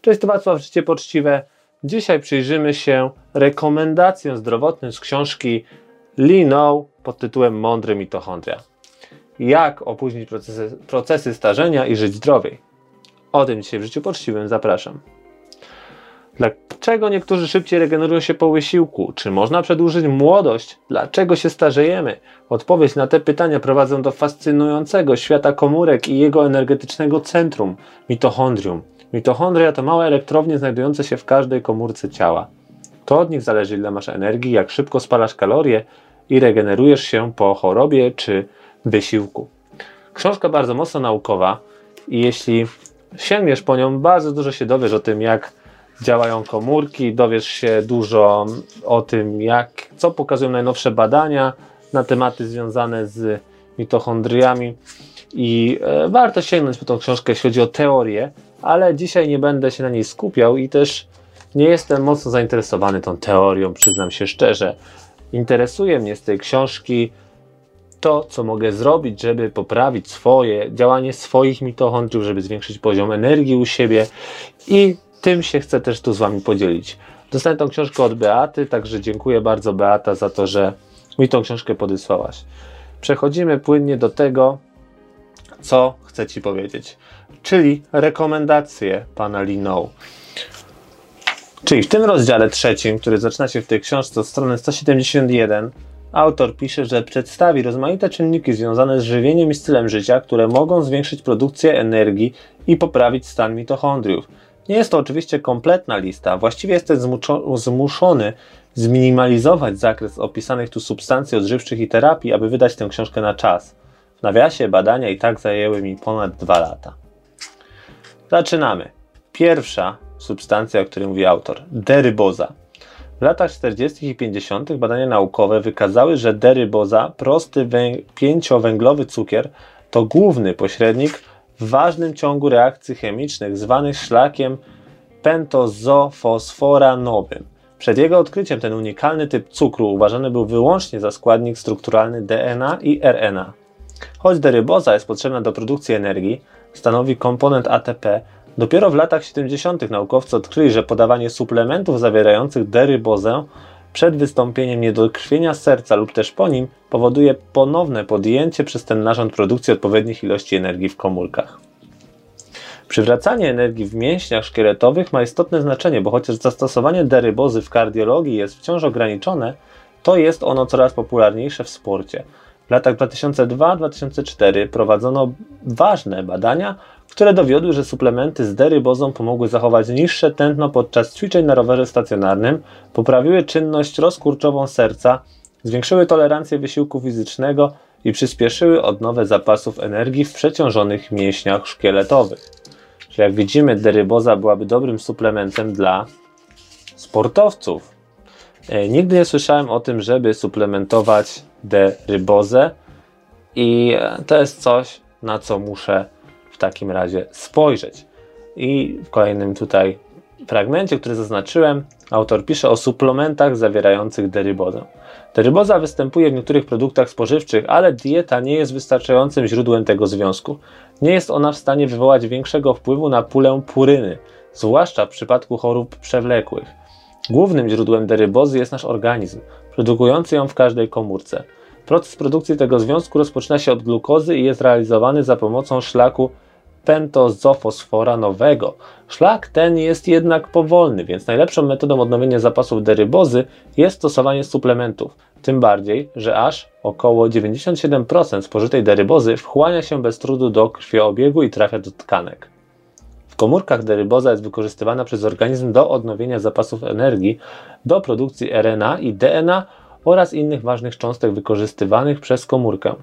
Cześć, to Wacław Życie Poczciwe. Dzisiaj przyjrzymy się rekomendacjom zdrowotnym z książki Lino pod tytułem Mądry mitochondria. Jak opóźnić procesy, procesy starzenia i żyć zdrowiej. O tym dzisiaj w Życiu Poczciwym zapraszam. Dlaczego niektórzy szybciej regenerują się po wysiłku? Czy można przedłużyć młodość? Dlaczego się starzejemy? Odpowiedź na te pytania prowadzą do fascynującego świata komórek i jego energetycznego centrum mitochondrium. Mitochondria to małe elektrownie znajdujące się w każdej komórce ciała. To od nich zależy, ile masz energii, jak szybko spalasz kalorie i regenerujesz się po chorobie czy wysiłku. Książka bardzo mocno naukowa i jeśli sięgniesz po nią, bardzo dużo się dowiesz o tym, jak działają komórki, dowiesz się dużo o tym, jak, co pokazują najnowsze badania na tematy związane z mitochondriami i e, warto sięgnąć po tą książkę, jeśli chodzi o teorię, ale dzisiaj nie będę się na niej skupiał i też nie jestem mocno zainteresowany tą teorią, przyznam się szczerze. Interesuje mnie z tej książki to, co mogę zrobić, żeby poprawić swoje działanie swoich mitochondriów, żeby zwiększyć poziom energii u siebie i tym się chcę też tu z Wami podzielić. Dostałem tą książkę od Beaty, także dziękuję bardzo Beata za to, że mi tą książkę podesłałaś. Przechodzimy płynnie do tego, co chcę Ci powiedzieć, czyli rekomendacje pana Linou. Czyli w tym rozdziale trzecim, który zaczyna się w tej książce od strony 171, autor pisze, że przedstawi rozmaite czynniki związane z żywieniem i stylem życia, które mogą zwiększyć produkcję energii i poprawić stan mitochondriów. Nie jest to oczywiście kompletna lista, właściwie jestem zmuszony zminimalizować zakres opisanych tu substancji odżywczych i terapii, aby wydać tę książkę na czas. W nawiasie badania i tak zajęły mi ponad dwa lata. Zaczynamy. Pierwsza substancja, o której mówi autor, deryboza. W latach 40. i 50. badania naukowe wykazały, że deryboza, prosty pięciowęglowy cukier, to główny pośrednik w ważnym ciągu reakcji chemicznych zwanych szlakiem pentozofosforanowym. Przed jego odkryciem ten unikalny typ cukru uważany był wyłącznie za składnik strukturalny DNA i RNA. Choć deryboza jest potrzebna do produkcji energii, stanowi komponent ATP, dopiero w latach 70. naukowcy odkryli, że podawanie suplementów zawierających derybozę przed wystąpieniem niedokrwienia serca lub też po nim powoduje ponowne podjęcie przez ten narząd produkcji odpowiednich ilości energii w komórkach. Przywracanie energii w mięśniach szkieletowych ma istotne znaczenie, bo chociaż zastosowanie derybozy w kardiologii jest wciąż ograniczone, to jest ono coraz popularniejsze w sporcie. W latach 2002-2004 prowadzono ważne badania, które dowiodły, że suplementy z derybozą pomogły zachować niższe tętno podczas ćwiczeń na rowerze stacjonarnym, poprawiły czynność rozkurczową serca, zwiększyły tolerancję wysiłku fizycznego i przyspieszyły odnowę zapasów energii w przeciążonych mięśniach szkieletowych. Czyli jak widzimy, deryboza byłaby dobrym suplementem dla sportowców. E, nigdy nie słyszałem o tym, żeby suplementować derybozę i to jest coś, na co muszę w takim razie spojrzeć. I w kolejnym tutaj fragmencie, który zaznaczyłem, autor pisze o suplementach zawierających derybozę. Deryboza występuje w niektórych produktach spożywczych, ale dieta nie jest wystarczającym źródłem tego związku. Nie jest ona w stanie wywołać większego wpływu na pulę puryny, zwłaszcza w przypadku chorób przewlekłych. Głównym źródłem derybozy jest nasz organizm, produkujący ją w każdej komórce. Proces produkcji tego związku rozpoczyna się od glukozy i jest realizowany za pomocą szlaku pentozofosforanowego. Szlak ten jest jednak powolny, więc najlepszą metodą odnowienia zapasów derybozy jest stosowanie suplementów. Tym bardziej, że aż około 97% spożytej derybozy wchłania się bez trudu do krwiobiegu i trafia do tkanek. W komórkach deryboza jest wykorzystywana przez organizm do odnowienia zapasów energii, do produkcji RNA i DNA oraz innych ważnych cząstek wykorzystywanych przez komórkę.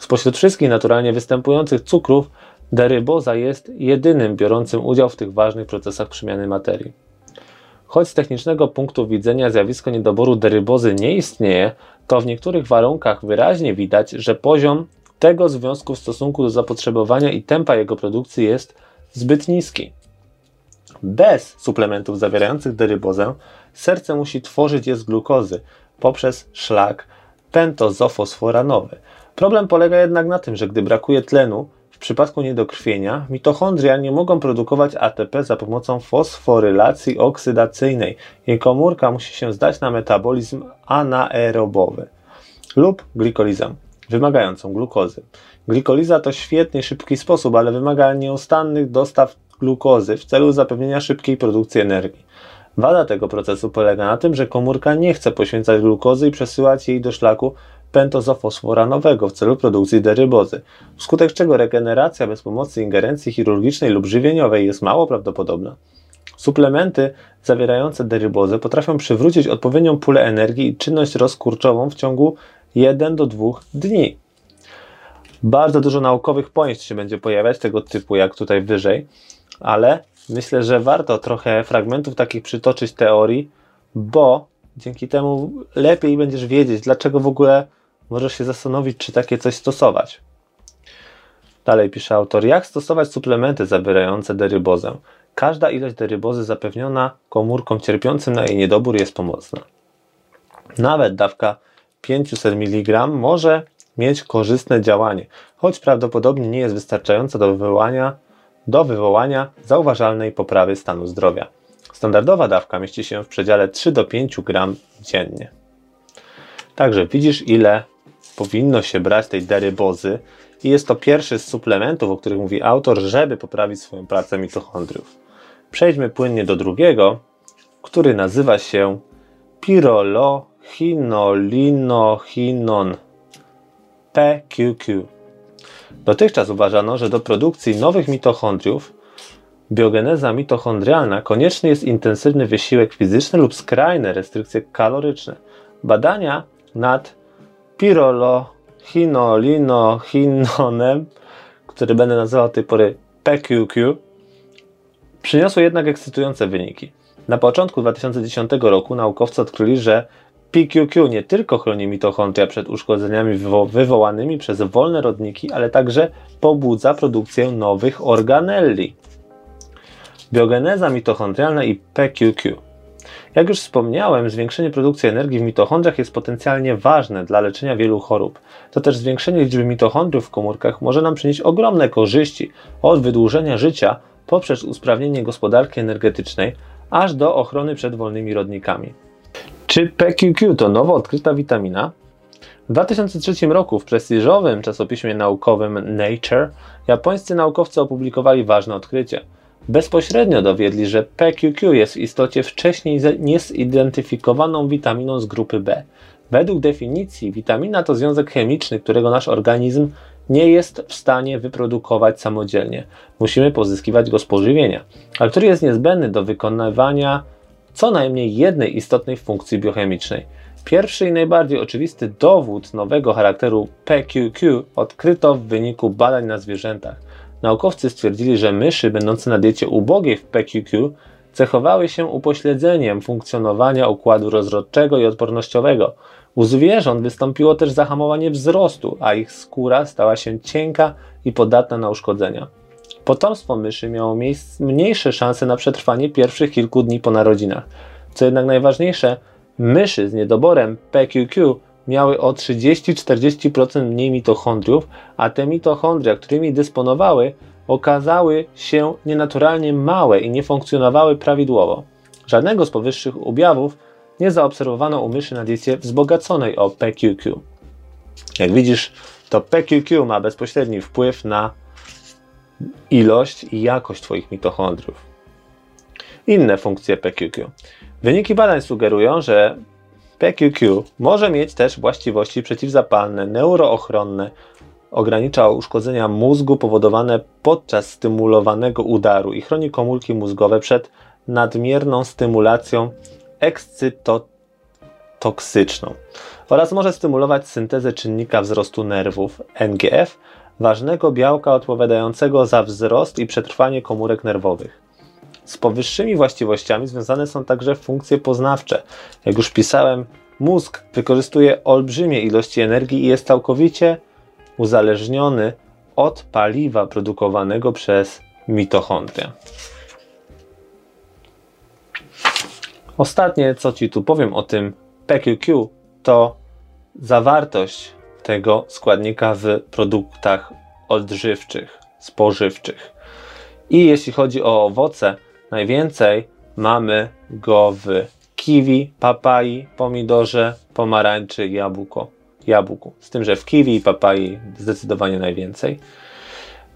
Spośród wszystkich naturalnie występujących cukrów, deryboza jest jedynym biorącym udział w tych ważnych procesach przemiany materii. Choć z technicznego punktu widzenia zjawisko niedoboru derybozy nie istnieje, to w niektórych warunkach wyraźnie widać, że poziom tego związku w stosunku do zapotrzebowania i tempa jego produkcji jest zbyt niski. Bez suplementów zawierających derybozę serce musi tworzyć je z glukozy poprzez szlak pentozofosforanowy. Problem polega jednak na tym, że gdy brakuje tlenu, w przypadku niedokrwienia mitochondria nie mogą produkować ATP za pomocą fosforylacji oksydacyjnej. Jej komórka musi się zdać na metabolizm anaerobowy lub glikolizę, wymagającą glukozy. Glikoliza to świetny szybki sposób, ale wymaga nieustannych dostaw glukozy w celu zapewnienia szybkiej produkcji energii. Wada tego procesu polega na tym, że komórka nie chce poświęcać glukozy i przesyłać jej do szlaku pentozofosforanowego w celu produkcji derybozy, wskutek czego regeneracja bez pomocy ingerencji chirurgicznej lub żywieniowej jest mało prawdopodobna. Suplementy zawierające derybozę potrafią przywrócić odpowiednią pulę energii i czynność rozkurczową w ciągu 1 do 2 dni. Bardzo dużo naukowych pojęć się będzie pojawiać tego typu, jak tutaj wyżej, ale myślę, że warto trochę fragmentów takich przytoczyć teorii, bo dzięki temu lepiej będziesz wiedzieć, dlaczego w ogóle możesz się zastanowić, czy takie coś stosować. Dalej pisze autor, jak stosować suplementy zawierające derybozę. Każda ilość derybozy zapewniona komórkom cierpiącym na jej niedobór jest pomocna. Nawet dawka 500 mg może mieć korzystne działanie, choć prawdopodobnie nie jest wystarczająca do wywołania, do wywołania zauważalnej poprawy stanu zdrowia. Standardowa dawka mieści się w przedziale 3 do 5 gram dziennie. Także widzisz, ile powinno się brać tej derybozy i jest to pierwszy z suplementów, o których mówi autor, żeby poprawić swoją pracę mitochondriów. Przejdźmy płynnie do drugiego, który nazywa się pirolohinolinochinon PQQ. Dotychczas uważano, że do produkcji nowych mitochondriów biogeneza mitochondrialna konieczny jest intensywny wysiłek fizyczny lub skrajne restrykcje kaloryczne. Badania nad pirolohinolinochinonem, który będę nazywał tej pory PQQ, przyniosły jednak ekscytujące wyniki. Na początku 2010 roku naukowcy odkryli, że PQQ nie tylko chroni mitochondria przed uszkodzeniami wywo wywołanymi przez wolne rodniki, ale także pobudza produkcję nowych organelli. Biogeneza mitochondrialna i PQQ. Jak już wspomniałem, zwiększenie produkcji energii w mitochondriach jest potencjalnie ważne dla leczenia wielu chorób. To też zwiększenie liczby mitochondriów w komórkach może nam przynieść ogromne korzyści od wydłużenia życia poprzez usprawnienie gospodarki energetycznej, aż do ochrony przed wolnymi rodnikami. Czy PQQ to nowo odkryta witamina? W 2003 roku w prestiżowym czasopiśmie naukowym Nature japońscy naukowcy opublikowali ważne odkrycie. Bezpośrednio dowiedli, że PQQ jest w istocie wcześniej niezidentyfikowaną witaminą z grupy B. Według definicji witamina to związek chemiczny, którego nasz organizm nie jest w stanie wyprodukować samodzielnie. Musimy pozyskiwać go z pożywienia, a który jest niezbędny do wykonywania co najmniej jednej istotnej funkcji biochemicznej. Pierwszy i najbardziej oczywisty dowód nowego charakteru PQQ odkryto w wyniku badań na zwierzętach. Naukowcy stwierdzili, że myszy będące na diecie ubogiej w PQQ cechowały się upośledzeniem funkcjonowania układu rozrodczego i odpornościowego. U zwierząt wystąpiło też zahamowanie wzrostu, a ich skóra stała się cienka i podatna na uszkodzenia. Potomstwo myszy miało mniejsze szanse na przetrwanie pierwszych kilku dni po narodzinach. Co jednak najważniejsze, myszy z niedoborem PQQ miały o 30-40% mniej mitochondriów, a te mitochondria, którymi dysponowały, okazały się nienaturalnie małe i nie funkcjonowały prawidłowo. Żadnego z powyższych objawów nie zaobserwowano u myszy na diecie wzbogaconej o PQQ. Jak widzisz, to PQQ ma bezpośredni wpływ na ilość i jakość Twoich mitochondriów. Inne funkcje PQQ. Wyniki badań sugerują, że PQQ może mieć też właściwości przeciwzapalne, neuroochronne, ogranicza uszkodzenia mózgu powodowane podczas stymulowanego udaru i chroni komórki mózgowe przed nadmierną stymulacją ekscytotoksyczną oraz może stymulować syntezę czynnika wzrostu nerwów NGF, ważnego białka odpowiadającego za wzrost i przetrwanie komórek nerwowych. Z powyższymi właściwościami związane są także funkcje poznawcze. Jak już pisałem, mózg wykorzystuje olbrzymie ilości energii i jest całkowicie uzależniony od paliwa produkowanego przez mitochondria. Ostatnie, co Ci tu powiem o tym PQQ, to zawartość tego składnika w produktach odżywczych. spożywczych. I jeśli chodzi o owoce, najwięcej mamy go w kiwi, papai, pomidorze, pomarańczy, jabłko, jabłku. Z tym, że w kiwi i papai zdecydowanie najwięcej.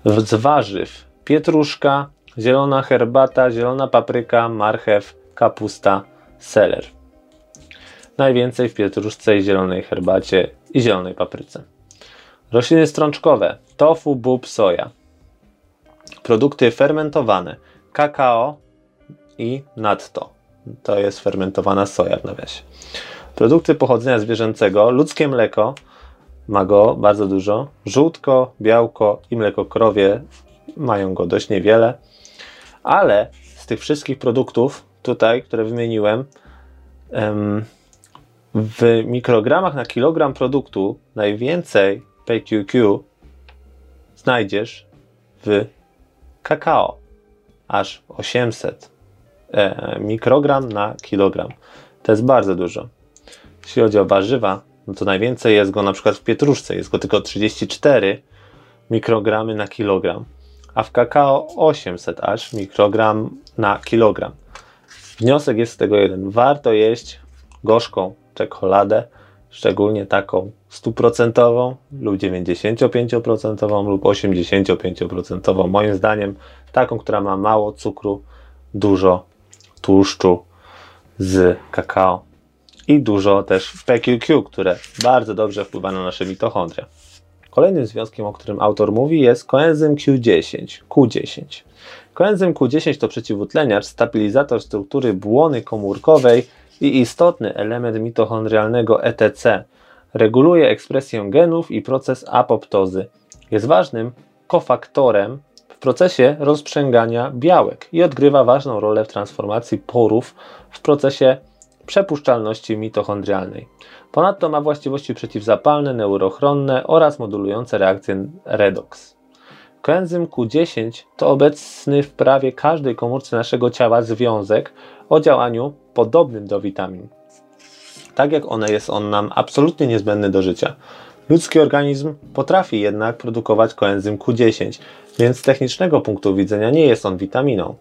Z warzyw pietruszka, zielona herbata, zielona papryka, marchew, kapusta, seler. Najwięcej w pietruszce i zielonej herbacie i zielonej papryce. Rośliny strączkowe, tofu, bób, soja. Produkty fermentowane, kakao i natto. To jest fermentowana soja w nawiasie. Produkty pochodzenia zwierzęcego, ludzkie mleko, ma go bardzo dużo, żółtko, białko i mleko krowie mają go dość niewiele, ale z tych wszystkich produktów tutaj, które wymieniłem, w mikrogramach na kilogram produktu najwięcej PQQ znajdziesz w kakao, aż 800 e, mikrogram na kilogram. To jest bardzo dużo. Jeśli chodzi o warzywa, no to najwięcej jest go na przykład w pietruszce, jest go tylko 34 mikrogramy na kilogram, a w kakao 800 aż mikrogram na kilogram. Wniosek jest z tego jeden. Warto jeść gorzką czekoladę, szczególnie taką stuprocentową lub 95% lub 85%. Moim zdaniem taką, która ma mało cukru, dużo tłuszczu z kakao i dużo też PQQ, które bardzo dobrze wpływa na nasze mitochondria. Kolejnym związkiem, o którym autor mówi, jest koenzym Q10. Q10. Koenzym Q10 to przeciwutleniacz, stabilizator struktury błony komórkowej i istotny element mitochondrialnego ETC. Reguluje ekspresję genów i proces apoptozy. Jest ważnym kofaktorem w procesie rozprzęgania białek i odgrywa ważną rolę w transformacji porów w procesie przepuszczalności mitochondrialnej. Ponadto ma właściwości przeciwzapalne, neurochronne oraz modulujące reakcję redox. Koenzym Q10 to obecny w prawie każdej komórce naszego ciała związek o działaniu podobnym do witamin. Tak jak one jest on nam absolutnie niezbędny do życia. Ludzki organizm potrafi jednak produkować koenzym Q10, więc z technicznego punktu widzenia nie jest on witaminą.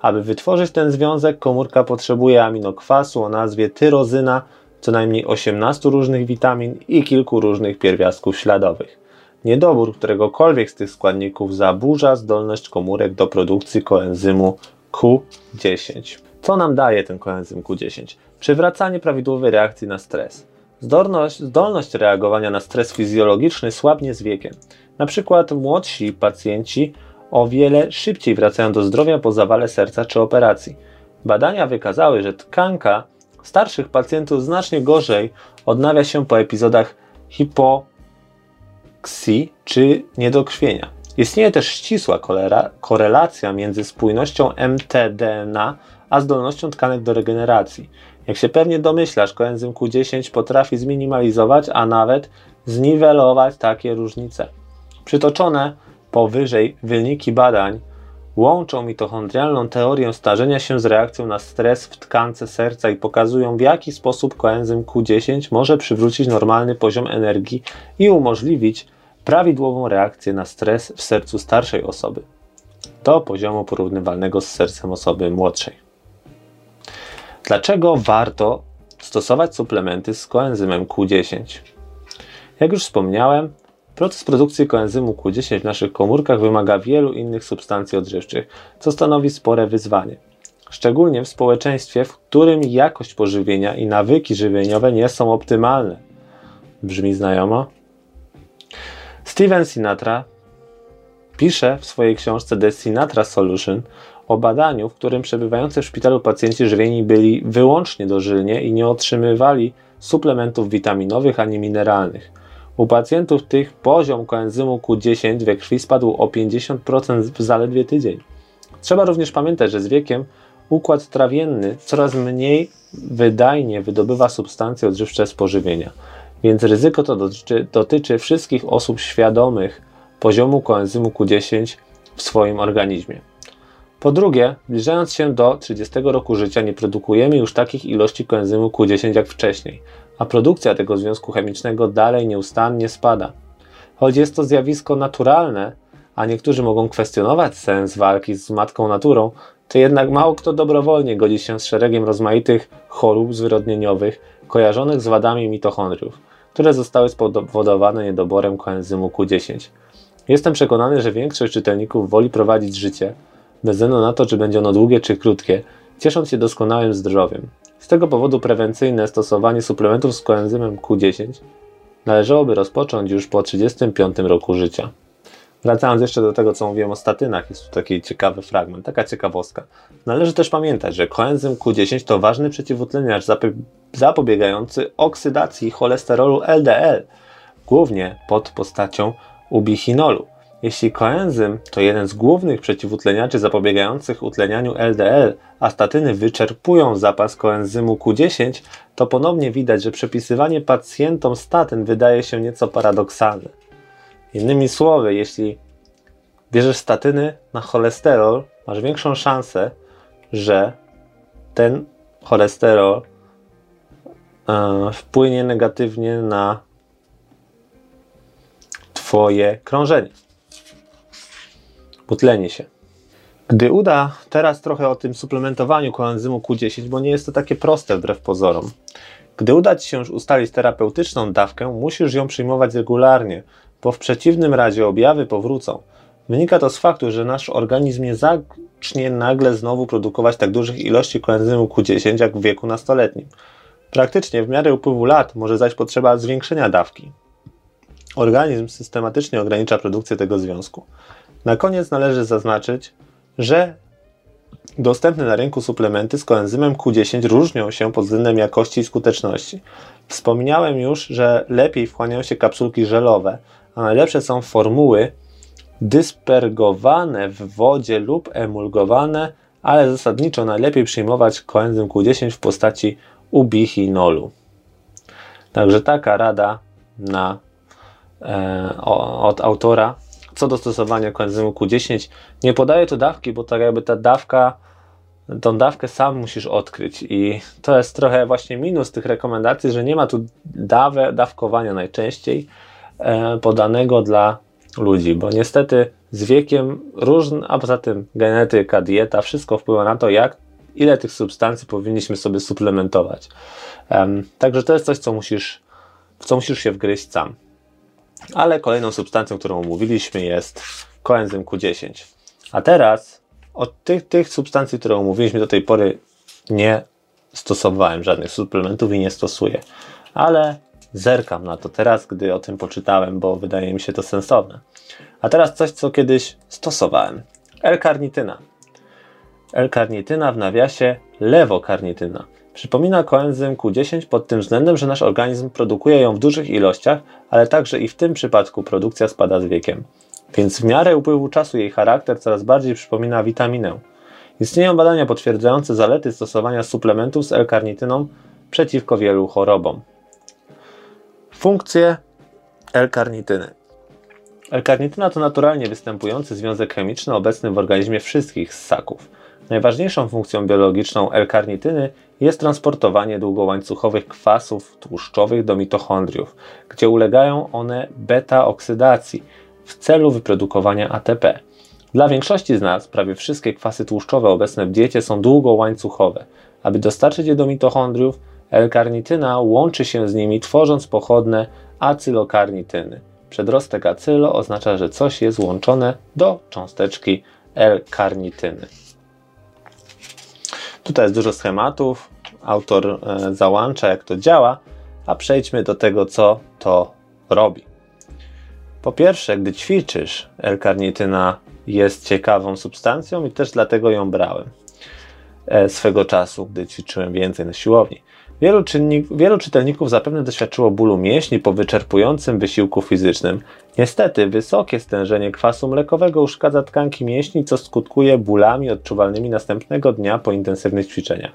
Aby wytworzyć ten związek, komórka potrzebuje aminokwasu o nazwie tyrozyna, co najmniej 18 różnych witamin i kilku różnych pierwiastków śladowych. Niedobór któregokolwiek z tych składników zaburza zdolność komórek do produkcji koenzymu Q10. Co nam daje ten koenzym Q10? Przywracanie prawidłowej reakcji na stres. Zdolność, zdolność reagowania na stres fizjologiczny słabnie z wiekiem. Na przykład młodsi pacjenci o wiele szybciej wracają do zdrowia po zawale serca czy operacji. Badania wykazały, że tkanka starszych pacjentów znacznie gorzej odnawia się po epizodach hipoksji czy niedokrwienia. Istnieje też ścisła korelacja między spójnością mtDNA a zdolnością tkanek do regeneracji. Jak się pewnie domyślasz, koenzym Q10 potrafi zminimalizować, a nawet zniwelować takie różnice. Przytoczone powyżej wyniki badań łączą mitochondrialną teorię starzenia się z reakcją na stres w tkance serca i pokazują, w jaki sposób koenzym Q10 może przywrócić normalny poziom energii i umożliwić prawidłową reakcję na stres w sercu starszej osoby do poziomu porównywalnego z sercem osoby młodszej. Dlaczego warto stosować suplementy z koenzymem Q10? Jak już wspomniałem, Proces produkcji koenzymu Q10 w naszych komórkach wymaga wielu innych substancji odżywczych, co stanowi spore wyzwanie. Szczególnie w społeczeństwie, w którym jakość pożywienia i nawyki żywieniowe nie są optymalne. Brzmi znajomo? Steven Sinatra pisze w swojej książce The Sinatra Solution o badaniu, w którym przebywający w szpitalu pacjenci żywieni byli wyłącznie dożylnie i nie otrzymywali suplementów witaminowych ani mineralnych. U pacjentów tych poziom koenzymu Q10 we krwi spadł o 50% w zaledwie tydzień. Trzeba również pamiętać, że z wiekiem układ trawienny coraz mniej wydajnie wydobywa substancje odżywcze z pożywienia, więc ryzyko to dotyczy, dotyczy wszystkich osób świadomych poziomu koenzymu Q10 w swoim organizmie. Po drugie, zbliżając się do 30 roku życia nie produkujemy już takich ilości koenzymu Q10 jak wcześniej, a produkcja tego związku chemicznego dalej nieustannie spada. Choć jest to zjawisko naturalne, a niektórzy mogą kwestionować sens walki z matką naturą, to jednak mało kto dobrowolnie godzi się z szeregiem rozmaitych chorób zwyrodnieniowych kojarzonych z wadami mitochondriów, które zostały spowodowane niedoborem koenzymu Q10. Jestem przekonany, że większość czytelników woli prowadzić życie, bez względu na to, czy będzie ono długie czy krótkie, ciesząc się doskonałym zdrowiem. Z tego powodu prewencyjne stosowanie suplementów z koenzymem Q10 należałoby rozpocząć już po 35 roku życia. Wracając jeszcze do tego, co mówiłem o statynach, jest tu taki ciekawy fragment, taka ciekawostka. Należy też pamiętać, że koenzym Q10 to ważny przeciwutleniacz zapobiegający oksydacji cholesterolu LDL, głównie pod postacią ubichinolu. Jeśli koenzym to jeden z głównych przeciwutleniaczy zapobiegających utlenianiu LDL, a statyny wyczerpują zapas koenzymu Q10, to ponownie widać, że przepisywanie pacjentom statyn wydaje się nieco paradoksalne. Innymi słowy, jeśli bierzesz statyny na cholesterol, masz większą szansę, że ten cholesterol e, wpłynie negatywnie na Twoje krążenie. Utlenie się. Gdy uda, teraz trochę o tym suplementowaniu koenzymu Q10, bo nie jest to takie proste wbrew pozorom. Gdy uda Ci się już ustalić terapeutyczną dawkę, musisz ją przyjmować regularnie, bo w przeciwnym razie objawy powrócą. Wynika to z faktu, że nasz organizm nie zacznie nagle znowu produkować tak dużych ilości koenzymu Q10 jak w wieku nastoletnim. Praktycznie w miarę upływu lat może zaś potrzeba zwiększenia dawki. Organizm systematycznie ogranicza produkcję tego związku. Na koniec należy zaznaczyć, że dostępne na rynku suplementy z koenzymem Q10 różnią się pod względem jakości i skuteczności. Wspomniałem już, że lepiej wchłaniają się kapsulki żelowe, a najlepsze są formuły dyspergowane w wodzie lub emulgowane, ale zasadniczo najlepiej przyjmować koenzym Q10 w postaci ubichinolu. Także taka rada na, e, od autora co do stosowania koenzymu Q10. Nie podaję tu dawki, bo tak jakby ta dawka, tą dawkę sam musisz odkryć i to jest trochę właśnie minus tych rekomendacji, że nie ma tu dawe, dawkowania najczęściej e, podanego dla ludzi, bo niestety z wiekiem różne, a poza tym genetyka, dieta, wszystko wpływa na to, jak ile tych substancji powinniśmy sobie suplementować. Um, także to jest coś, co musisz, w co musisz się wgryźć sam. Ale kolejną substancją, którą omówiliśmy jest koenzym Q10. A teraz od tych, tych substancji, które omówiliśmy do tej pory nie stosowałem żadnych suplementów i nie stosuję. Ale zerkam na to teraz, gdy o tym poczytałem, bo wydaje mi się to sensowne. A teraz coś, co kiedyś stosowałem. L-karnityna. L-karnityna w nawiasie lewokarnityna. Przypomina koenzym Q10 pod tym względem, że nasz organizm produkuje ją w dużych ilościach, ale także i w tym przypadku produkcja spada z wiekiem. Więc w miarę upływu czasu jej charakter coraz bardziej przypomina witaminę. Istnieją badania potwierdzające zalety stosowania suplementów z L-karnityną przeciwko wielu chorobom. Funkcje L-karnityny. L-karnityna to naturalnie występujący związek chemiczny obecny w organizmie wszystkich ssaków. Najważniejszą funkcją biologiczną L-karnityny jest transportowanie długołańcuchowych kwasów tłuszczowych do mitochondriów, gdzie ulegają one beta-oksydacji w celu wyprodukowania ATP. Dla większości z nas prawie wszystkie kwasy tłuszczowe obecne w diecie są długołańcuchowe. Aby dostarczyć je do mitochondriów, L-karnityna łączy się z nimi, tworząc pochodne acylokarnityny. Przedrostek acylo oznacza, że coś jest łączone do cząsteczki L-karnityny. Tutaj jest dużo schematów, autor e, załącza jak to działa, a przejdźmy do tego, co to robi. Po pierwsze, gdy ćwiczysz, L-karnityna jest ciekawą substancją i też dlatego ją brałem e, swego czasu, gdy ćwiczyłem więcej na siłowni. Wielu, wielu czytelników zapewne doświadczyło bólu mięśni po wyczerpującym wysiłku fizycznym. Niestety, wysokie stężenie kwasu mlekowego uszkadza tkanki mięśni, co skutkuje bólami odczuwalnymi następnego dnia po intensywnych ćwiczeniach.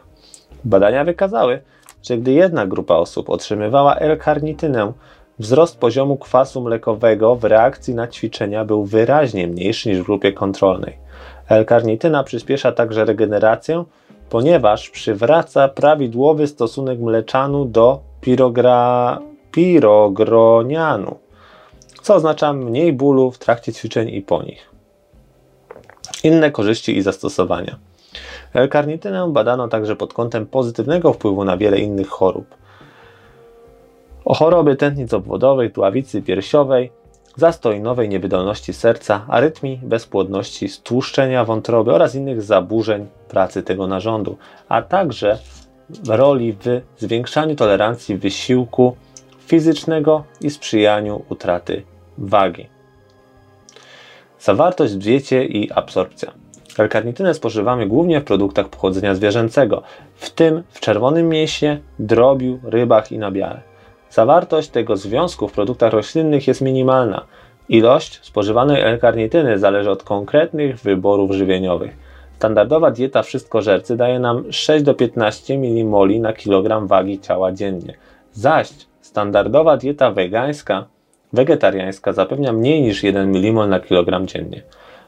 Badania wykazały, że gdy jedna grupa osób otrzymywała L-karnitynę, wzrost poziomu kwasu mlekowego w reakcji na ćwiczenia był wyraźnie mniejszy niż w grupie kontrolnej. L-karnityna przyspiesza także regenerację, ponieważ przywraca prawidłowy stosunek mleczanu do pirogra... pirogronianu, co oznacza mniej bólu w trakcie ćwiczeń i po nich. Inne korzyści i zastosowania. L-karnitynę badano także pod kątem pozytywnego wpływu na wiele innych chorób. O choroby tętnic obwodowych, dławicy piersiowej, zastoj nowej niewydolności serca, arytmii, bezpłodności, stłuszczenia wątroby oraz innych zaburzeń pracy tego narządu, a także roli w zwiększaniu tolerancji wysiłku fizycznego i sprzyjaniu utraty wagi. Zawartość w diecie i absorpcja. L-karnitynę spożywamy głównie w produktach pochodzenia zwierzęcego, w tym w czerwonym mięsie, drobiu, rybach i nabiale. Zawartość tego związku w produktach roślinnych jest minimalna. Ilość spożywanej L-karnityny zależy od konkretnych wyborów żywieniowych. Standardowa dieta wszystkożercy daje nam 6 do 15 mmol na kilogram wagi ciała dziennie, zaś standardowa dieta wegańska, wegetariańska zapewnia mniej niż 1 mmol na kilogram dziennie.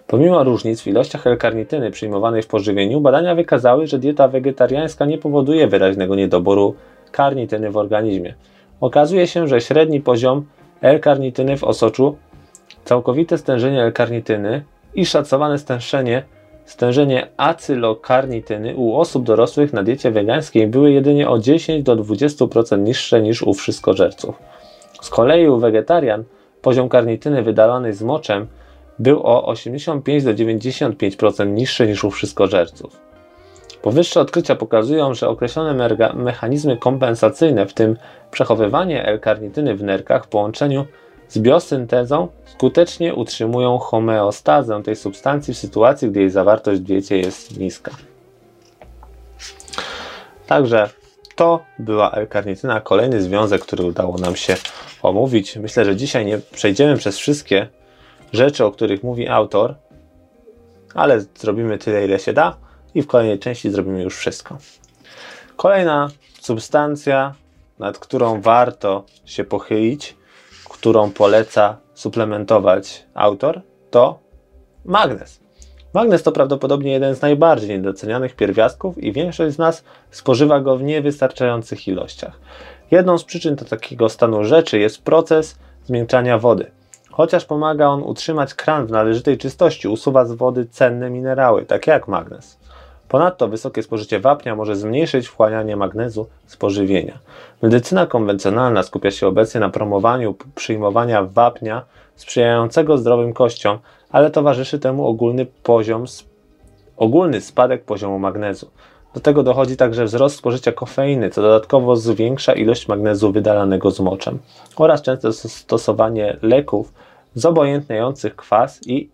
Pomimo różnic w ilościach L-karnityny przyjmowanej w pożywieniu, badania wykazały, że dieta wegetariańska nie powoduje wyraźnego niedoboru karnityny w organizmie. Okazuje się, że średni poziom L-karnityny w osoczu, całkowite stężenie L-karnityny i szacowane stężenie, stężenie acylokarnityny u osób dorosłych na diecie wegańskiej były jedynie o 10 do 20% niższe niż u wszystkożerców. Z kolei u wegetarian poziom karnityny wydalanej z moczem był o 85 do 95% niższy niż u wszystkożerców. Powyższe odkrycia pokazują, że określone mechanizmy kompensacyjne, w tym przechowywanie L-karnityny w nerkach w połączeniu z biosyntezą, skutecznie utrzymują homeostazę tej substancji w sytuacji, gdy jej zawartość w diecie jest niska. Także to była L-karnityna, kolejny związek, który udało nam się omówić. Myślę, że dzisiaj nie przejdziemy przez wszystkie rzeczy, o których mówi autor, ale zrobimy tyle, ile się da i w kolejnej części zrobimy już wszystko. Kolejna substancja, nad którą warto się pochylić, którą poleca suplementować autor, to magnez. Magnez to prawdopodobnie jeden z najbardziej niedocenianych pierwiastków i większość z nas spożywa go w niewystarczających ilościach. Jedną z przyczyn do takiego stanu rzeczy jest proces zmiękczania wody. Chociaż pomaga on utrzymać kran w należytej czystości, usuwa z wody cenne minerały, takie jak magnez. Ponadto wysokie spożycie wapnia może zmniejszyć wchłanianie magnezu z pożywienia. Medycyna konwencjonalna skupia się obecnie na promowaniu przyjmowania wapnia sprzyjającego zdrowym kościom, ale towarzyszy temu ogólny poziom, ogólny spadek poziomu magnezu. Do tego dochodzi także wzrost spożycia kofeiny, co dodatkowo zwiększa ilość magnezu wydalanego z moczem oraz częste stosowanie leków zobojętniających kwas i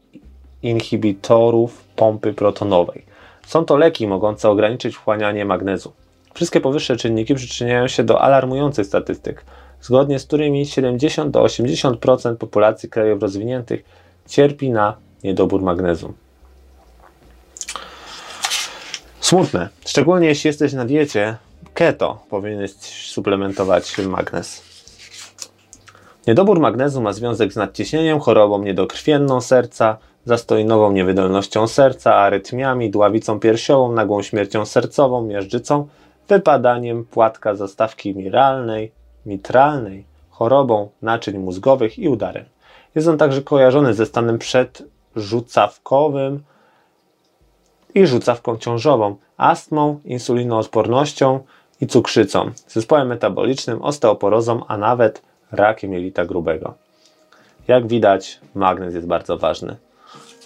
inhibitorów pompy protonowej. Są to leki mogące ograniczyć wchłanianie magnezu. Wszystkie powyższe czynniki przyczyniają się do alarmujących statystyk, zgodnie z którymi 70 do 80% populacji krajów rozwiniętych cierpi na niedobór magnezu. Smutne, szczególnie jeśli jesteś na diecie keto, powinieneś suplementować magnez. Niedobór magnezu ma związek z nadciśnieniem, chorobą niedokrwienną serca, zastojnową niewydolnością serca, arytmiami, dławicą piersiową, nagłą śmiercią sercową, miażdżycą, wypadaniem płatka zastawki miralnej, mitralnej, chorobą naczyń mózgowych i udarem. Jest on także kojarzony ze stanem przedrzucawkowym i rzucawką ciążową, astmą, insulinoodpornością i cukrzycą, zespołem metabolicznym, osteoporozą, a nawet rakiem jelita grubego. Jak widać, magnez jest bardzo ważny.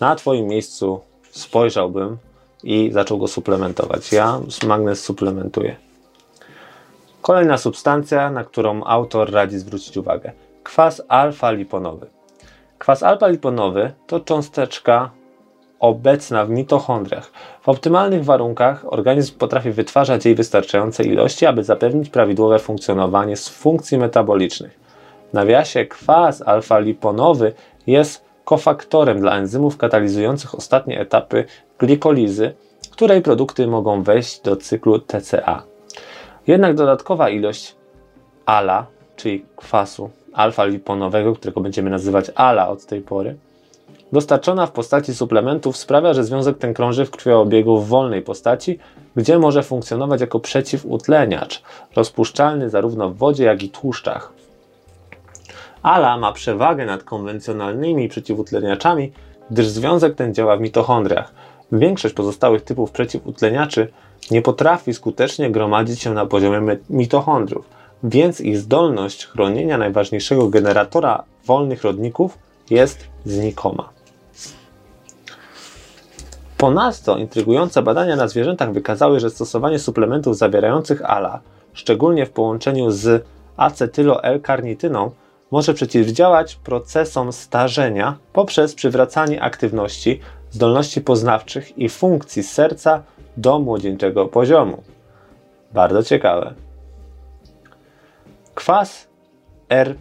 Na Twoim miejscu spojrzałbym i zaczął go suplementować. Ja magnez suplementuję. Kolejna substancja, na którą autor radzi zwrócić uwagę. Kwas alfa-liponowy. Kwas alfa-liponowy to cząsteczka obecna w mitochondriach. W optymalnych warunkach organizm potrafi wytwarzać jej wystarczające ilości, aby zapewnić prawidłowe funkcjonowanie z funkcji metabolicznych. W nawiasie kwas alfa-liponowy jest kofaktorem dla enzymów katalizujących ostatnie etapy glikolizy, której produkty mogą wejść do cyklu TCA. Jednak dodatkowa ilość ALA, czyli kwasu alfa-liponowego, którego będziemy nazywać ALA od tej pory, dostarczona w postaci suplementów sprawia, że związek ten krąży w krwiobiegu w wolnej postaci, gdzie może funkcjonować jako przeciwutleniacz, rozpuszczalny zarówno w wodzie, jak i tłuszczach. ALA ma przewagę nad konwencjonalnymi przeciwutleniaczami, gdyż związek ten działa w mitochondriach. Większość pozostałych typów przeciwutleniaczy nie potrafi skutecznie gromadzić się na poziomie mitochondriów, więc ich zdolność chronienia najważniejszego generatora wolnych rodników jest znikoma. Ponadto intrygujące badania na zwierzętach wykazały, że stosowanie suplementów zawierających ALA, szczególnie w połączeniu z acetylo-L-karnityną, może przeciwdziałać procesom starzenia poprzez przywracanie aktywności, zdolności poznawczych i funkcji serca do młodzieńczego poziomu. Bardzo ciekawe. Kwas R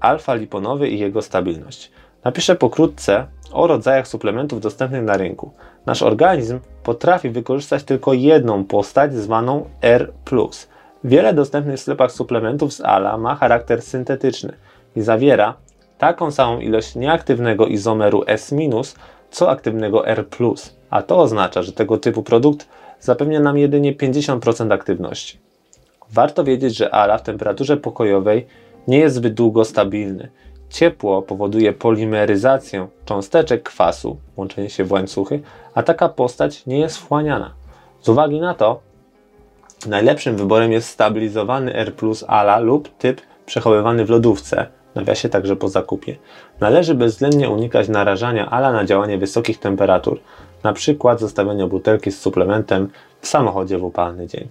alfa-liponowy i jego stabilność. Napiszę pokrótce o rodzajach suplementów dostępnych na rynku. Nasz organizm potrafi wykorzystać tylko jedną postać zwaną R. Wiele dostępnych w sklepach suplementów z ALA ma charakter syntetyczny i zawiera taką samą ilość nieaktywnego izomeru S- co aktywnego R, a to oznacza, że tego typu produkt zapewnia nam jedynie 50% aktywności. Warto wiedzieć, że ALA w temperaturze pokojowej nie jest zbyt długo stabilny. Ciepło powoduje polimeryzację cząsteczek kwasu, łączenie się w łańcuchy, a taka postać nie jest wchłaniana. Z uwagi na to, najlepszym wyborem jest stabilizowany R ALA lub typ przechowywany w lodówce, nawiasie także po zakupie. Należy bezwzględnie unikać narażania ALA na działanie wysokich temperatur, na przykład zostawienia butelki z suplementem w samochodzie w upalny dzień.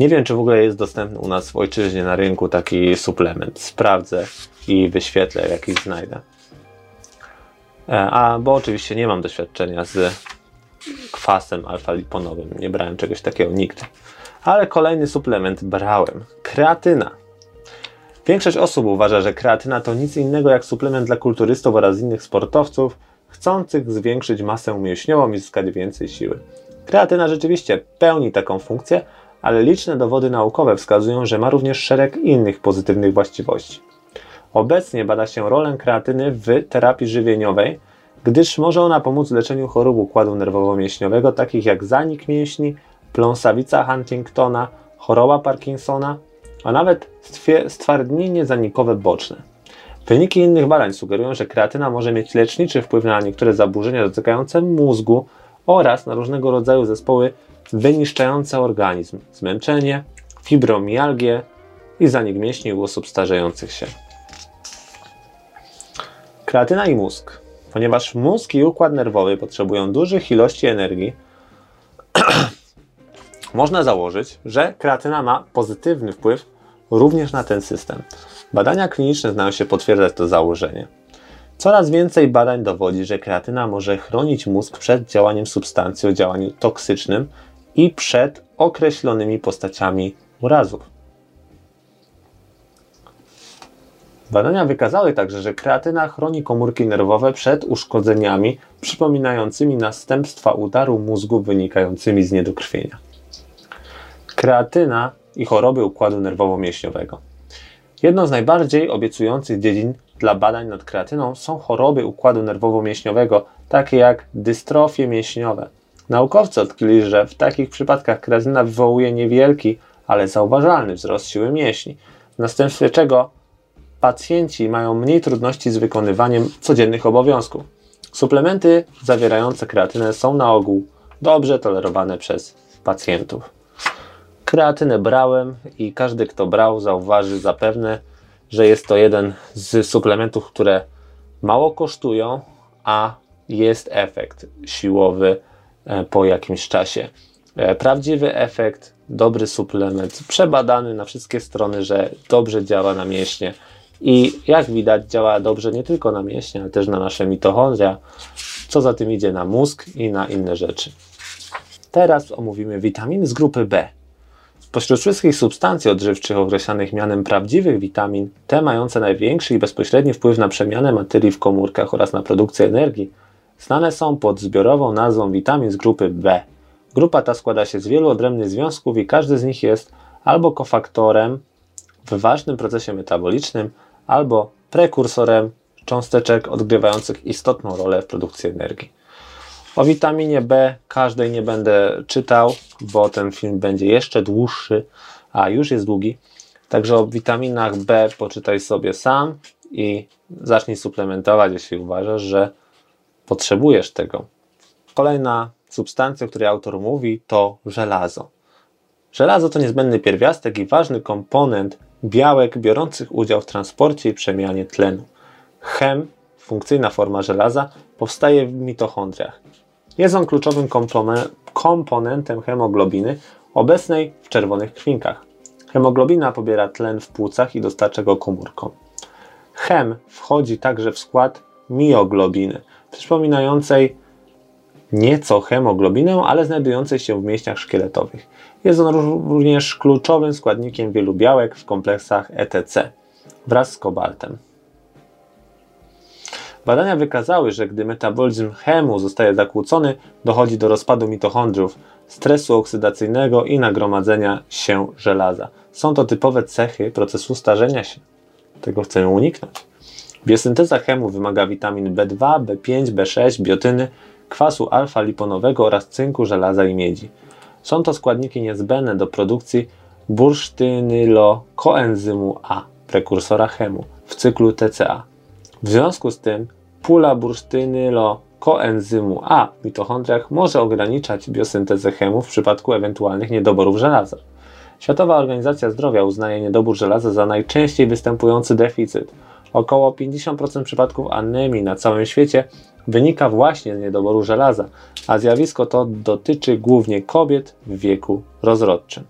Nie wiem, czy w ogóle jest dostępny u nas w ojczyźnie na rynku taki suplement. Sprawdzę i wyświetlę, jakiś znajdę. E, a, bo oczywiście nie mam doświadczenia z kwasem alfa-liponowym. Nie brałem czegoś takiego nigdy. Ale kolejny suplement brałem. Kreatyna. Większość osób uważa, że kreatyna to nic innego jak suplement dla kulturystów oraz innych sportowców chcących zwiększyć masę mięśniową i zyskać więcej siły. Kreatyna rzeczywiście pełni taką funkcję, ale liczne dowody naukowe wskazują, że ma również szereg innych pozytywnych właściwości. Obecnie bada się rolę kreatyny w terapii żywieniowej, gdyż może ona pomóc w leczeniu chorób układu nerwowo-mięśniowego, takich jak zanik mięśni, pląsawica Huntingtona, choroba Parkinsona, a nawet stwardnienie zanikowe boczne. Wyniki innych badań sugerują, że kreatyna może mieć leczniczy wpływ na niektóre zaburzenia dotykające mózgu oraz na różnego rodzaju zespoły wyniszczające organizm, zmęczenie, fibromialgię i zanik mięśni u osób starzejących się. Kreatyna i mózg. Ponieważ mózg i układ nerwowy potrzebują dużych ilości energii, można założyć, że kreatyna ma pozytywny wpływ również na ten system. Badania kliniczne znają się potwierdzać to założenie. Coraz więcej badań dowodzi, że kreatyna może chronić mózg przed działaniem substancji o działaniu toksycznym i przed określonymi postaciami urazów. Badania wykazały także, że kreatyna chroni komórki nerwowe przed uszkodzeniami przypominającymi następstwa udaru mózgu wynikającymi z niedokrwienia. Kreatyna i choroby układu nerwowo-mięśniowego. Jedną z najbardziej obiecujących dziedzin dla badań nad kreatyną są choroby układu nerwowo-mięśniowego, takie jak dystrofie mięśniowe. Naukowcy odkryli, że w takich przypadkach kreatyna wywołuje niewielki, ale zauważalny wzrost siły mięśni, w następstwie czego pacjenci mają mniej trudności z wykonywaniem codziennych obowiązków. Suplementy zawierające kreatynę są na ogół dobrze tolerowane przez pacjentów. Kreatynę brałem i każdy, kto brał, zauważy zapewne, że jest to jeden z suplementów, które mało kosztują, a jest efekt siłowy e, po jakimś czasie. E, prawdziwy efekt, dobry suplement, przebadany na wszystkie strony, że dobrze działa na mięśnie i jak widać działa dobrze nie tylko na mięśnie, ale też na nasze mitochondria, co za tym idzie na mózg i na inne rzeczy. Teraz omówimy witaminy z grupy B. Spośród wszystkich substancji odżywczych określanych mianem prawdziwych witamin, te mające największy i bezpośredni wpływ na przemianę materii w komórkach oraz na produkcję energii, znane są pod zbiorową nazwą witamin z grupy B. Grupa ta składa się z wielu odrębnych związków i każdy z nich jest albo kofaktorem w ważnym procesie metabolicznym, albo prekursorem cząsteczek odgrywających istotną rolę w produkcji energii. O witaminie B każdej nie będę czytał, bo ten film będzie jeszcze dłuższy, a już jest długi. Także o witaminach B poczytaj sobie sam i zacznij suplementować, jeśli uważasz, że potrzebujesz tego. Kolejna substancja, o której autor mówi, to żelazo. Żelazo to niezbędny pierwiastek i ważny komponent białek biorących udział w transporcie i przemianie tlenu. Chem, funkcyjna forma żelaza, powstaje w mitochondriach. Jest on kluczowym komponentem hemoglobiny obecnej w czerwonych krwinkach. Hemoglobina pobiera tlen w płucach i dostarcza go komórkom. Chem wchodzi także w skład mioglobiny, przypominającej nieco hemoglobinę, ale znajdującej się w mięśniach szkieletowych. Jest on również kluczowym składnikiem wielu białek w kompleksach ETC wraz z kobaltem. Badania wykazały, że gdy metabolizm chemu zostaje zakłócony, dochodzi do rozpadu mitochondriów, stresu oksydacyjnego i nagromadzenia się żelaza. Są to typowe cechy procesu starzenia się. Tego chcemy uniknąć. Biosynteza chemu wymaga witamin B2, B5, B6, biotyny, kwasu alfa-liponowego oraz cynku, żelaza i miedzi. Są to składniki niezbędne do produkcji bursztynylokoenzymu A, prekursora chemu, w cyklu TCA. W związku z tym pula bursztynylokoenzymu A w mitochondriach może ograniczać biosyntezę chemu w przypadku ewentualnych niedoborów żelaza. Światowa Organizacja Zdrowia uznaje niedobór żelaza za najczęściej występujący deficyt. Około 50% przypadków anemii na całym świecie wynika właśnie z niedoboru żelaza, a zjawisko to dotyczy głównie kobiet w wieku rozrodczym.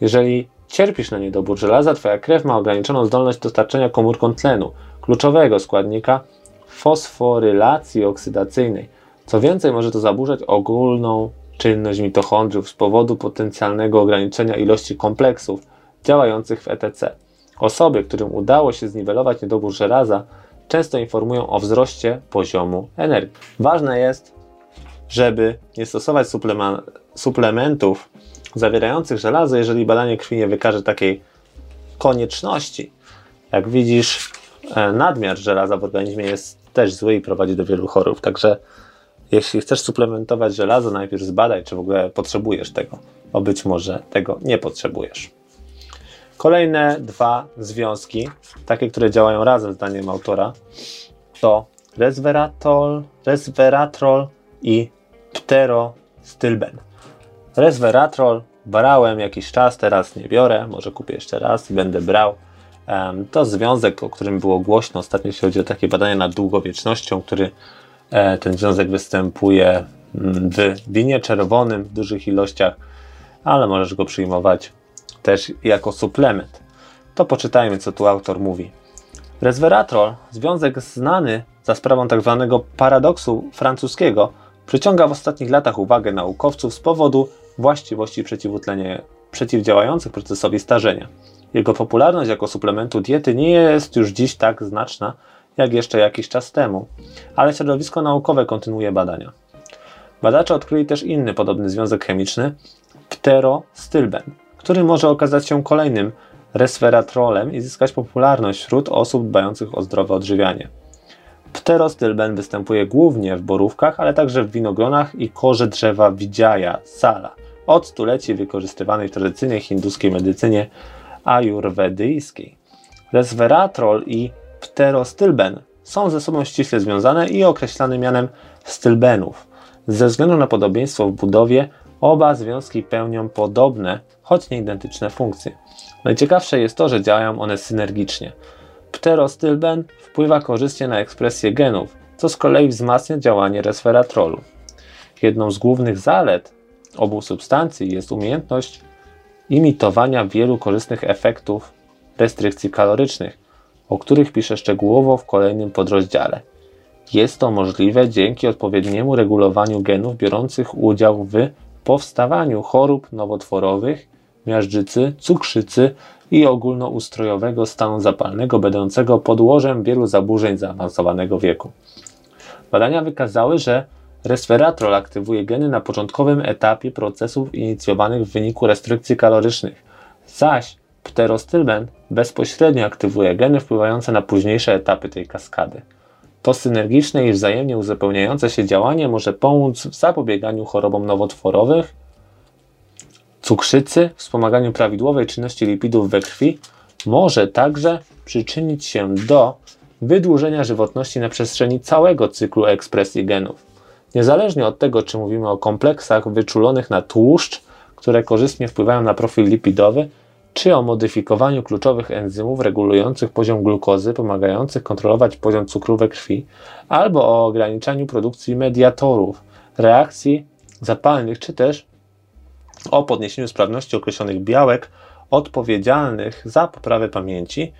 Jeżeli cierpisz na niedobór żelaza, Twoja krew ma ograniczoną zdolność dostarczenia komórkom tlenu, kluczowego składnika fosforylacji oksydacyjnej. Co więcej, może to zaburzać ogólną czynność mitochondriów z powodu potencjalnego ograniczenia ilości kompleksów działających w ETC. Osoby, którym udało się zniwelować niedobór żelaza, często informują o wzroście poziomu energii. Ważne jest, żeby nie stosować suplementów zawierających żelazo, jeżeli badanie krwi nie wykaże takiej konieczności. Jak widzisz, nadmiar żelaza w organizmie jest też zły i prowadzi do wielu chorób. Także jeśli chcesz suplementować żelazo, najpierw zbadaj, czy w ogóle potrzebujesz tego, bo być może tego nie potrzebujesz. Kolejne dwa związki, takie, które działają razem zdaniem autora, to resveratrol, resveratrol i pterostylben. Resveratrol brałem jakiś czas, teraz nie biorę, może kupię jeszcze raz i będę brał. To związek, o którym było głośno ostatnio, jeśli chodzi o takie badania nad długowiecznością, który e, ten związek występuje mm, w winie czerwonym w dużych ilościach, ale możesz go przyjmować też jako suplement. To poczytajmy, co tu autor mówi. Resveratrol, związek znany za sprawą tzw. Tak paradoksu francuskiego, przyciąga w ostatnich latach uwagę naukowców z powodu właściwości przeciwdziałających procesowi starzenia. Jego popularność jako suplementu diety nie jest już dziś tak znaczna, jak jeszcze jakiś czas temu, ale środowisko naukowe kontynuuje badania. Badacze odkryli też inny podobny związek chemiczny, pterostylben, który może okazać się kolejnym resveratrolem i zyskać popularność wśród osób dbających o zdrowe odżywianie. Pterostylben występuje głównie w borówkach, ale także w winogronach i korze drzewa widziaja, sala, od stuleci wykorzystywanej w tradycyjnej hinduskiej medycynie ajurwedyjskiej. Resveratrol i pterostylben są ze sobą ściśle związane i określane mianem stylbenów. Ze względu na podobieństwo w budowie, oba związki pełnią podobne, choć nie identyczne funkcje. Najciekawsze jest to, że działają one synergicznie. Pterostylben wpływa korzystnie na ekspresję genów, co z kolei wzmacnia działanie resveratrolu. Jedną z głównych zalet obu substancji jest umiejętność imitowania wielu korzystnych efektów restrykcji kalorycznych, o których piszę szczegółowo w kolejnym podrozdziale. Jest to możliwe dzięki odpowiedniemu regulowaniu genów biorących udział w powstawaniu chorób nowotworowych, miażdżycy, cukrzycy i ogólnoustrojowego stanu zapalnego, będącego podłożem wielu zaburzeń zaawansowanego wieku. Badania wykazały, że resveratrol aktywuje geny na początkowym etapie procesów inicjowanych w wyniku restrykcji kalorycznych, zaś pterostylben bezpośrednio aktywuje geny wpływające na późniejsze etapy tej kaskady. To synergiczne i wzajemnie uzupełniające się działanie może pomóc w zapobieganiu chorobom nowotworowych, cukrzycy, wspomaganiu prawidłowej czynności lipidów we krwi, może także przyczynić się do wydłużenia żywotności na przestrzeni całego cyklu ekspresji genów. Niezależnie od tego, czy mówimy o kompleksach wyczulonych na tłuszcz, które korzystnie wpływają na profil lipidowy, czy o modyfikowaniu kluczowych enzymów regulujących poziom glukozy, pomagających kontrolować poziom cukru we krwi, albo o ograniczaniu produkcji mediatorów, reakcji zapalnych, czy też o podniesieniu sprawności określonych białek odpowiedzialnych za poprawę pamięci,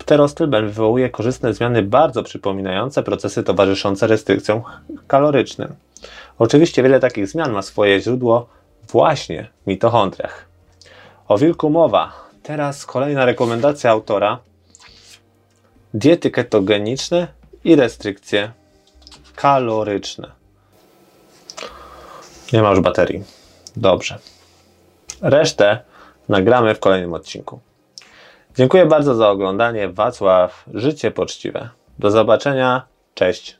pterostyl wywołuje korzystne zmiany bardzo przypominające procesy towarzyszące restrykcjom kalorycznym. Oczywiście wiele takich zmian ma swoje źródło właśnie w mitochondriach. O wilku mowa. Teraz kolejna rekomendacja autora. Diety ketogeniczne i restrykcje kaloryczne. Nie ma już baterii. Dobrze. Resztę nagramy w kolejnym odcinku. Dziękuję bardzo za oglądanie. Wacław, życie poczciwe. Do zobaczenia. Cześć.